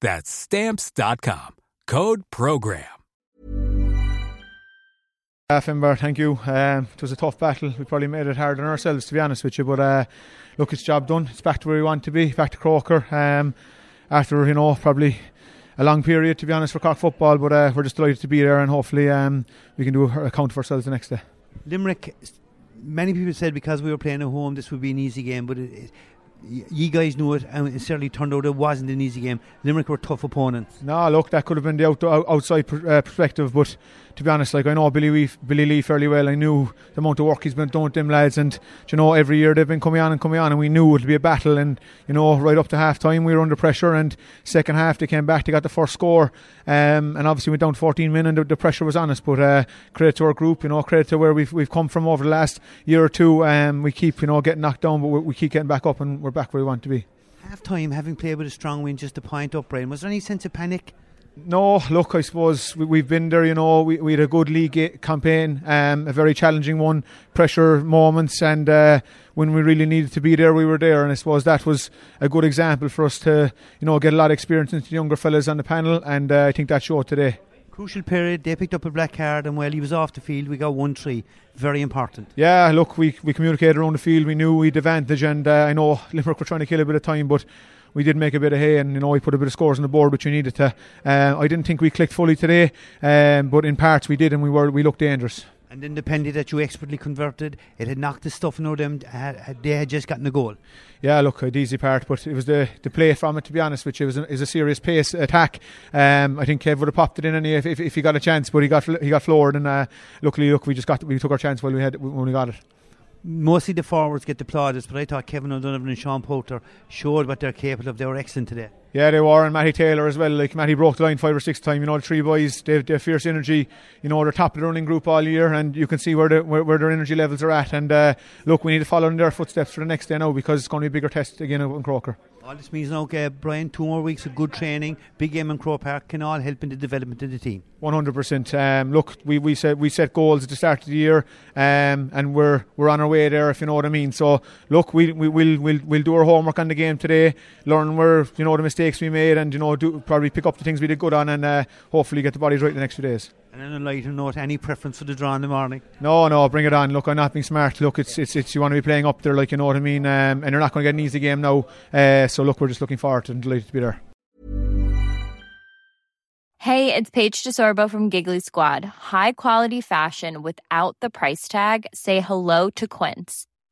That's stamps.com. Code program. Uh, Finbar, thank you. Um, it was a tough battle. We probably made it harder on ourselves, to be honest with you. But uh, look, it's job done. It's back to where we want to be, back to Croker. Um, after, you know, probably a long period, to be honest, for Cork football. But uh, we're just delighted to be there and hopefully um, we can do a account for ourselves the next day. Limerick, many people said because we were playing at home, this would be an easy game. But it, it, you guys knew it, and it certainly turned out it wasn't an easy game. Limerick were tough opponents. No, look, that could have been the out, outside uh, perspective, but to be honest, like I know Billy Lee, Billy Lee fairly well. I knew the amount of work he's been doing with them lads, and you know every year they've been coming on and coming on, and we knew it'd be a battle. And you know, right up to half time we were under pressure, and second half they came back, they got the first score, um, and obviously went down 14 men, and the, the pressure was on us. But uh, credit to our group, you know, credit to where we've we've come from over the last year or two. Um, we keep you know getting knocked down, but we, we keep getting back up, and we're back where we want to be. Half time, having played with a strong win, just a point up, Brian. Was there any sense of panic? No, look, I suppose we, have been there. You know, we, we had a good league campaign, um, a very challenging one, pressure moments, and uh, when we really needed to be there, we were there. And I suppose that was a good example for us to, you know, get a lot of experience into the younger fellas on the panel, and uh, I think that showed today. Crucial period. They picked up a black card, and while he was off the field, we got one three. Very important. Yeah, look, we we communicated around the field. We knew we'd advantage, and uh, I know Limerick were trying to kill a bit of time, but we did make a bit of hay and you know we put a bit of scores on the board which we needed to uh, I didn't think we clicked fully today um, but in parts we did and we were we looked dangerous and penalty that you expertly converted, it had knocked the stuff out of them. Had, they had just gotten the goal. Yeah, look, the easy part, but it was the, the play from it. To be honest, which was a, is a serious pace attack. Um, I think Kev would have popped it in any if, if, if, he got a chance, but he got he got floored, and uh, luckily, look, we just got we took our chance while we had when we got it mostly the forwards get the plaudits, but I thought Kevin O'Donovan and Sean Powter showed what they're capable of. They were excellent today. Yeah, they were, and Matty Taylor as well. Like Matty broke the line five or six times. You know, the three boys, they have, they fierce energy. You know, they're top of the running group all year, and you can see where the, where, where their energy levels are at. And uh, look, we need to follow in their footsteps for the next day now because it's going to be a bigger test again in Croker. All this means now, uh, Brian, two more weeks of good training, big game in Croke Park can all help in the development of the team. One hundred percent. Um, look, we, we said we set goals at the start of the year, um, and we're we're on our way there, if you know what I mean. So look, we we will we'll, we'll do our homework on the game today, learn where you know the mistakes we made, and you know do probably pick up the things we did good on, and uh, hopefully get the bodies right the next few days. And on a lighter note, any preference for the draw in the morning? No, no, bring it on. Look, I'm not being smart. Look, it's it's, it's you want to be playing up there, like you know what I mean. Um, and you're not going to get an easy game now. Uh, so look, we're just looking forward to and delighted to be there. Hey, it's Paige DeSorbo from Giggly Squad. High quality fashion without the price tag. Say hello to Quince.